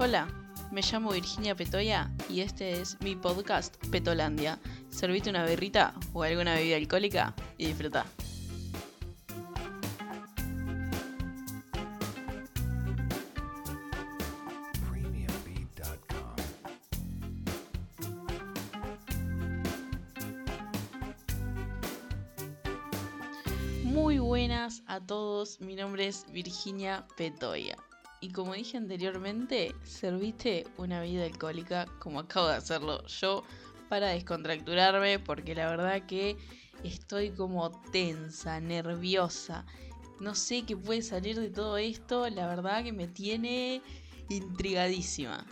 Hola, me llamo Virginia Petoya y este es mi podcast Petolandia. Servite una berrita o alguna bebida alcohólica y disfruta. Muy buenas a todos, mi nombre es Virginia Petoya. Y como dije anteriormente, serviste una bebida alcohólica como acabo de hacerlo yo para descontracturarme porque la verdad que estoy como tensa, nerviosa. No sé qué puede salir de todo esto, la verdad que me tiene intrigadísima.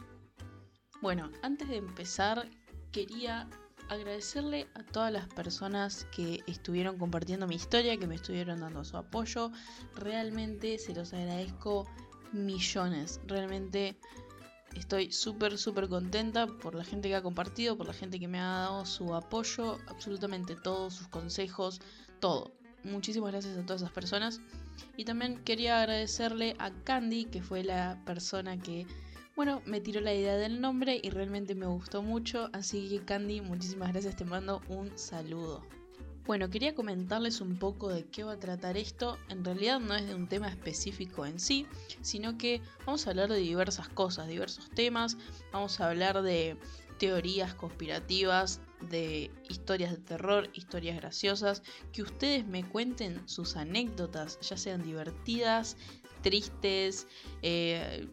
Bueno, antes de empezar, quería agradecerle a todas las personas que estuvieron compartiendo mi historia, que me estuvieron dando su apoyo. Realmente se los agradezco millones. Realmente estoy súper, súper contenta por la gente que ha compartido, por la gente que me ha dado su apoyo, absolutamente todos sus consejos, todo. Muchísimas gracias a todas esas personas. Y también quería agradecerle a Candy, que fue la persona que bueno, me tiró la idea del nombre y realmente me gustó mucho, así que Candy, muchísimas gracias, te mando un saludo. Bueno, quería comentarles un poco de qué va a tratar esto. En realidad no es de un tema específico en sí, sino que vamos a hablar de diversas cosas, diversos temas. Vamos a hablar de teorías conspirativas, de historias de terror, historias graciosas, que ustedes me cuenten sus anécdotas, ya sean divertidas, tristes, eh,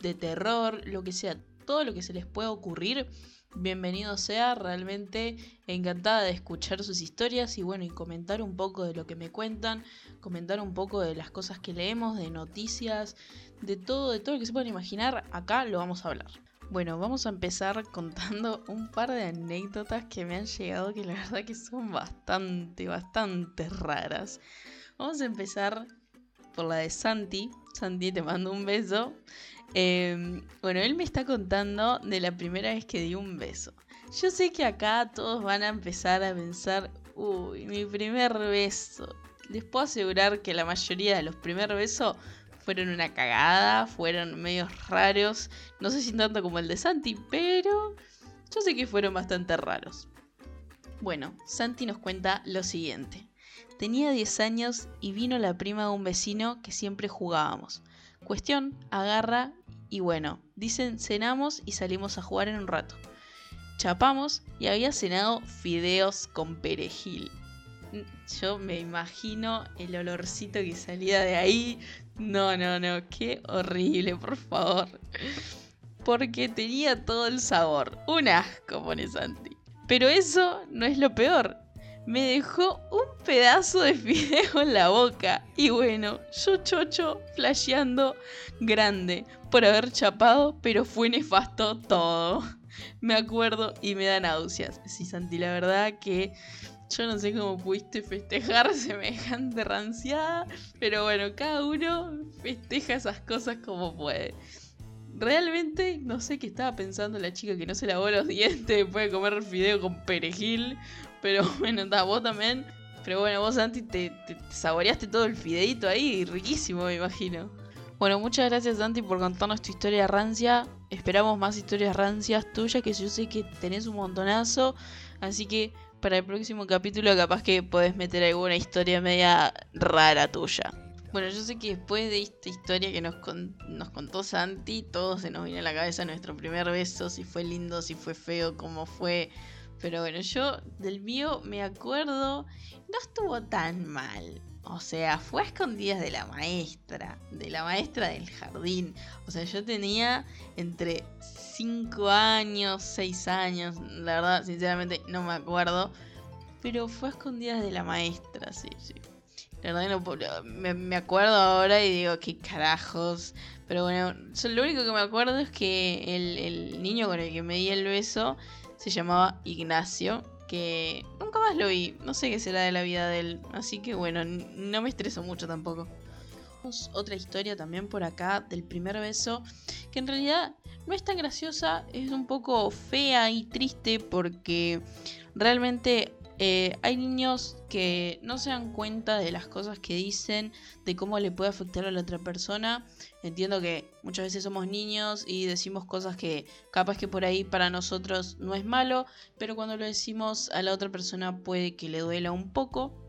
de terror, lo que sea, todo lo que se les pueda ocurrir, bienvenido sea, realmente encantada de escuchar sus historias y bueno, y comentar un poco de lo que me cuentan, comentar un poco de las cosas que leemos, de noticias, de todo, de todo lo que se puedan imaginar, acá lo vamos a hablar. Bueno, vamos a empezar contando un par de anécdotas que me han llegado que la verdad que son bastante, bastante raras. Vamos a empezar por la de Santi. Santi, te mando un beso. Eh, bueno, él me está contando de la primera vez que dio un beso. Yo sé que acá todos van a empezar a pensar, uy, mi primer beso. Les puedo asegurar que la mayoría de los primeros besos fueron una cagada, fueron medios raros. No sé si tanto como el de Santi, pero yo sé que fueron bastante raros. Bueno, Santi nos cuenta lo siguiente. Tenía 10 años y vino la prima de un vecino que siempre jugábamos. Cuestión, agarra y bueno, dicen cenamos y salimos a jugar en un rato. Chapamos y había cenado fideos con perejil. Yo me imagino el olorcito que salía de ahí. No, no, no, qué horrible, por favor. Porque tenía todo el sabor. Un asco, pone Santi. Pero eso no es lo peor. Me dejó un pedazo de fideo en la boca. Y bueno, yo chocho, flasheando grande por haber chapado, pero fue nefasto todo. Me acuerdo y me da náuseas. Sí, Santi, la verdad que yo no sé cómo pudiste festejar semejante ranciada, pero bueno, cada uno festeja esas cosas como puede. Realmente no sé qué estaba pensando la chica que no se lavó los dientes después de comer fideo con perejil, pero bueno, vos también. Pero bueno, vos Santi te, te- te saboreaste todo el fideito ahí, riquísimo me imagino. Bueno, muchas gracias Santi por contarnos tu historia rancia. Esperamos más historias rancias tuyas, que yo sé que tenés un montonazo. Así que para el próximo capítulo capaz que podés meter alguna historia media rara tuya. Bueno, yo sé que después de esta historia que nos, con- nos contó Santi, todo se nos viene a la cabeza nuestro primer beso, si fue lindo, si fue feo, cómo fue. Pero bueno, yo del mío me acuerdo, no estuvo tan mal. O sea, fue a escondidas de la maestra, de la maestra del jardín. O sea, yo tenía entre 5 años, 6 años, la verdad, sinceramente no me acuerdo. Pero fue a escondidas de la maestra, sí, sí. La verdad no me, me acuerdo ahora y digo, qué carajos. Pero bueno, lo único que me acuerdo es que el, el niño con el que me di el beso se llamaba Ignacio, que nunca más lo vi. No sé qué será de la vida de él. Así que bueno, no me estreso mucho tampoco. Otra historia también por acá del primer beso, que en realidad no es tan graciosa, es un poco fea y triste porque realmente Eh, hay niños que no se dan cuenta de las cosas que dicen, de cómo le puede afectar a la otra persona. Entiendo que muchas veces somos niños y decimos cosas que capaz que por ahí para nosotros no es malo, pero cuando lo decimos a la otra persona puede que le duela un poco.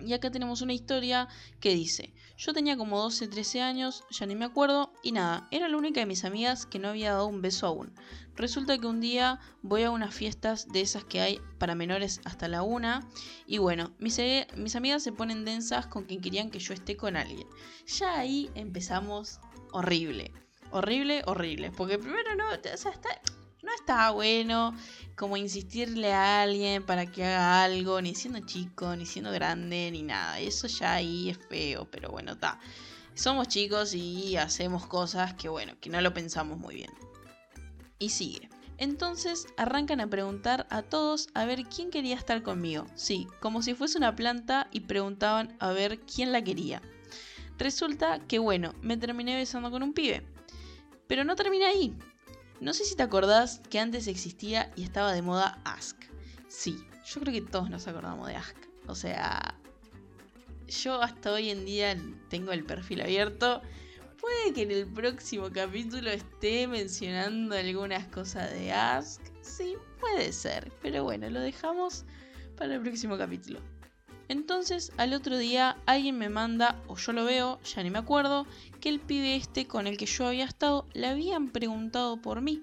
Y acá tenemos una historia que dice, yo tenía como 12, 13 años, ya ni me acuerdo, y nada, era la única de mis amigas que no había dado un beso aún. Resulta que un día voy a unas fiestas de esas que hay para menores hasta la una, y bueno, mis, mis amigas se ponen densas con quien querían que yo esté con alguien. Ya ahí empezamos horrible, horrible, horrible, porque primero no, o sea, está, no está bueno como insistirle a alguien para que haga algo, ni siendo chico, ni siendo grande, ni nada. Eso ya ahí es feo, pero bueno, está. Somos chicos y hacemos cosas que bueno, que no lo pensamos muy bien. Y sigue. Entonces arrancan a preguntar a todos a ver quién quería estar conmigo. Sí, como si fuese una planta y preguntaban a ver quién la quería. Resulta que bueno, me terminé besando con un pibe. Pero no termina ahí. No sé si te acordás que antes existía y estaba de moda Ask. Sí, yo creo que todos nos acordamos de Ask. O sea, yo hasta hoy en día tengo el perfil abierto. Puede que en el próximo capítulo esté mencionando algunas cosas de Ask. Sí, puede ser. Pero bueno, lo dejamos para el próximo capítulo. Entonces al otro día alguien me manda, o yo lo veo, ya ni me acuerdo, que el pibe este con el que yo había estado le habían preguntado por mí.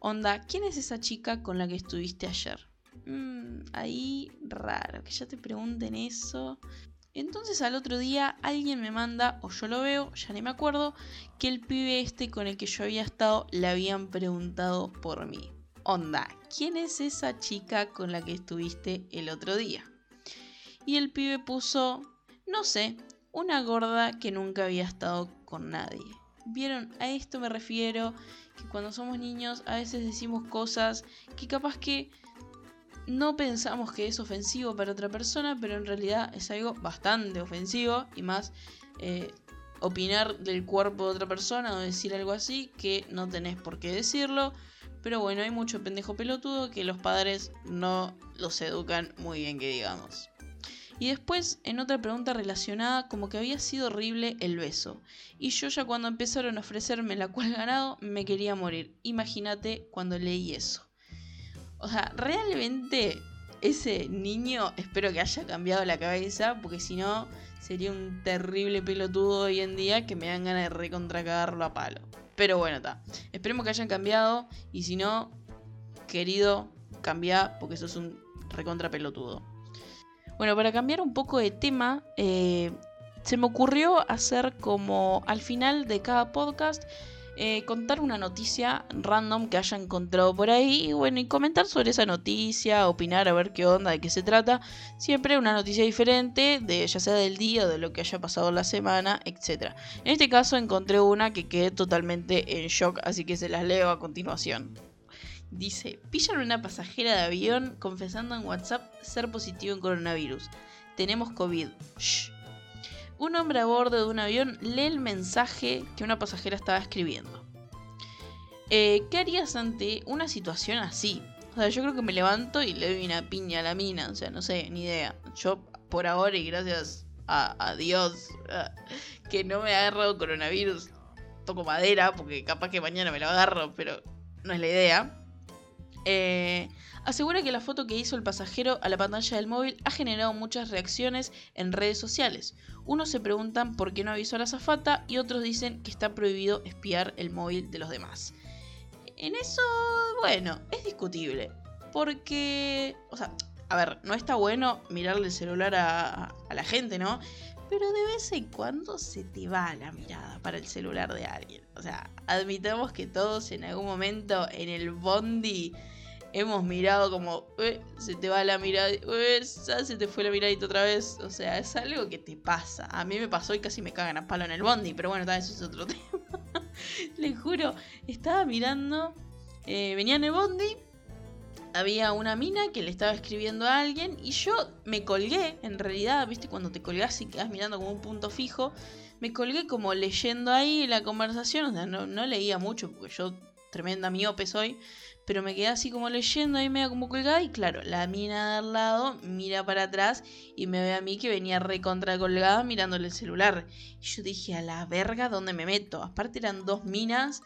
Onda, ¿quién es esa chica con la que estuviste ayer? Mmm, ahí raro, que ya te pregunten eso. Entonces al otro día alguien me manda, o yo lo veo, ya ni me acuerdo, que el pibe este con el que yo había estado le habían preguntado por mí. Onda, ¿quién es esa chica con la que estuviste el otro día? Y el pibe puso, no sé, una gorda que nunca había estado con nadie. ¿Vieron? A esto me refiero, que cuando somos niños a veces decimos cosas que capaz que no pensamos que es ofensivo para otra persona, pero en realidad es algo bastante ofensivo y más eh, opinar del cuerpo de otra persona o decir algo así que no tenés por qué decirlo. Pero bueno, hay mucho pendejo pelotudo que los padres no los educan muy bien, que digamos. Y después, en otra pregunta relacionada, como que había sido horrible el beso. Y yo ya cuando empezaron a ofrecerme la cual ganado, me quería morir. Imagínate cuando leí eso. O sea, realmente ese niño espero que haya cambiado la cabeza, porque si no, sería un terrible pelotudo hoy en día que me dan ganas de recontracagarlo a palo. Pero bueno, está. Esperemos que hayan cambiado. Y si no, querido, cambia porque sos un recontra pelotudo. Bueno, para cambiar un poco de tema, eh, se me ocurrió hacer como al final de cada podcast eh, contar una noticia random que haya encontrado por ahí y bueno, y comentar sobre esa noticia, opinar a ver qué onda, de qué se trata. Siempre una noticia diferente, de ya sea del día de lo que haya pasado la semana, etc. En este caso encontré una que quedé totalmente en shock, así que se las leo a continuación. Dice, pillan una pasajera de avión confesando en WhatsApp ser positivo en coronavirus. Tenemos COVID. Shh. Un hombre a bordo de un avión lee el mensaje que una pasajera estaba escribiendo. Eh, ¿Qué harías ante una situación así? O sea, yo creo que me levanto y le doy una piña a la mina. O sea, no sé, ni idea. Yo, por ahora, y gracias a, Dios, que no me ha agarrado coronavirus, toco madera, porque capaz que mañana me lo agarro, pero no es la idea. Eh, asegura que la foto que hizo el pasajero a la pantalla del móvil ha generado muchas reacciones en redes sociales. Unos se preguntan por qué no avisó a la zafata y otros dicen que está prohibido espiar el móvil de los demás. En eso, bueno, es discutible. Porque, o sea, a ver, no está bueno mirarle el celular a, a la gente, ¿no? Pero de vez en cuando se te va la mirada para el celular de alguien. O sea, admitamos que todos en algún momento en el bondi hemos mirado como, se te va la mirada, se te fue la miradita otra vez. O sea, es algo que te pasa. A mí me pasó y casi me cagan a palo en el bondi, pero bueno, eso es otro tema. Le juro, estaba mirando, eh, venía en el bondi, había una mina que le estaba escribiendo a alguien y yo me colgué, en realidad, viste, cuando te colgás y quedas mirando como un punto fijo. Me colgué como leyendo ahí la conversación, o sea, no, leía mucho porque yo tremenda miope soy, pero me quedé así como leyendo ahí medio como colgada y claro, la mina de al lado mira para atrás y me ve a mí que venía recontra colgada mirándole el celular. Y yo dije, a la verga, ¿dónde me meto? Aparte eran dos minas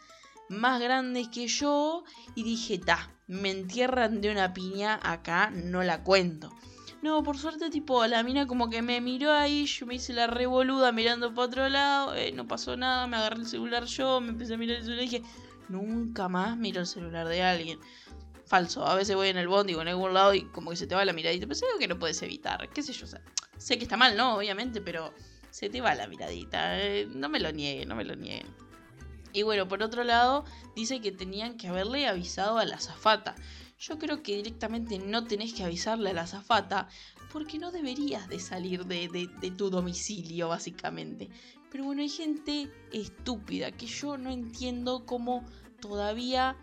más grandes que yo y dije, ta, me entierran de una piña acá, no la cuento. No, por suerte, tipo, la mina como que me miró ahí, yo me hice la revoluda mirando para otro lado, eh, no pasó nada, me agarré el celular yo, me empecé a mirar el celular y dije, nunca más miro el celular de alguien. Falso, a veces voy en el bondi o en algún lado y como que se te va la miradita, pero es algo que no puedes evitar, qué sé yo, sé que está mal, ¿no? Obviamente, pero se te va la miradita, eh, no me lo niegue, no me lo niegue. Y bueno, por otro lado, dice que tenían que haberle avisado a la azafata. Yo creo que directamente no tenés que avisarle a la azafata porque no deberías de salir de, tu domicilio, básicamente. Pero bueno, hay gente estúpida que yo no entiendo cómo todavía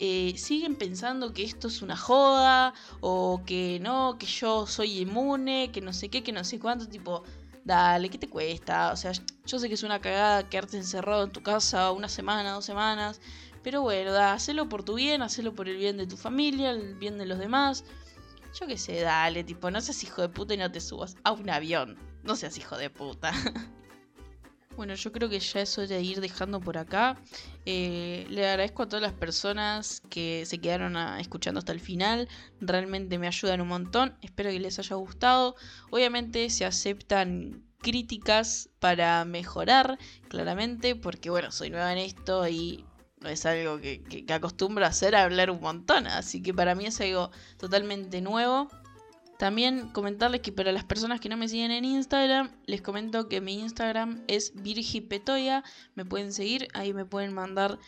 eh, siguen pensando que esto es una joda o que no, que yo soy inmune, que no sé qué, que no sé cuánto, tipo, dale, ¿qué te cuesta? O sea, yo sé que es una cagada quedarte encerrado en tu casa una semana, dos semanas, pero bueno, da, hacelo por tu bien, hacelo por el bien de tu familia, el bien de los demás. Yo qué sé, dale, tipo, no seas hijo de puta y no te subas a un avión. No seas hijo de puta. Bueno, yo creo que ya es hora de ir dejando por acá. Eh, le agradezco a todas las personas que se quedaron escuchando hasta el final. Realmente me ayudan un montón. Espero que les haya gustado. Obviamente se aceptan críticas para mejorar, claramente, porque bueno, soy nueva en esto y es algo que, que, acostumbro a hacer, hablar un montón, así que para mí es algo totalmente nuevo. También comentarles que para las personas que no me siguen en Instagram, les comento que mi Instagram es virgipetoya, me pueden seguir, ahí me pueden mandar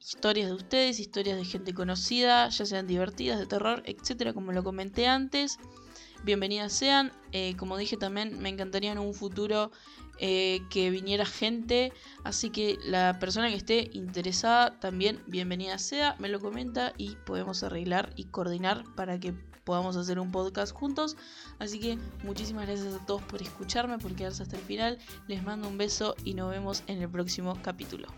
historias de ustedes, historias de gente conocida, ya sean divertidas, de terror, etcétera, como lo comenté antes. Bienvenidas sean, eh, como dije también, me encantaría en un futuro eh, que viniera gente. Así que la persona que esté interesada también, bienvenida sea, me lo comenta y podemos arreglar y coordinar para que podamos hacer un podcast juntos. Así que muchísimas gracias a todos por escucharme, por quedarse hasta el final. Les mando un beso y nos vemos en el próximo capítulo.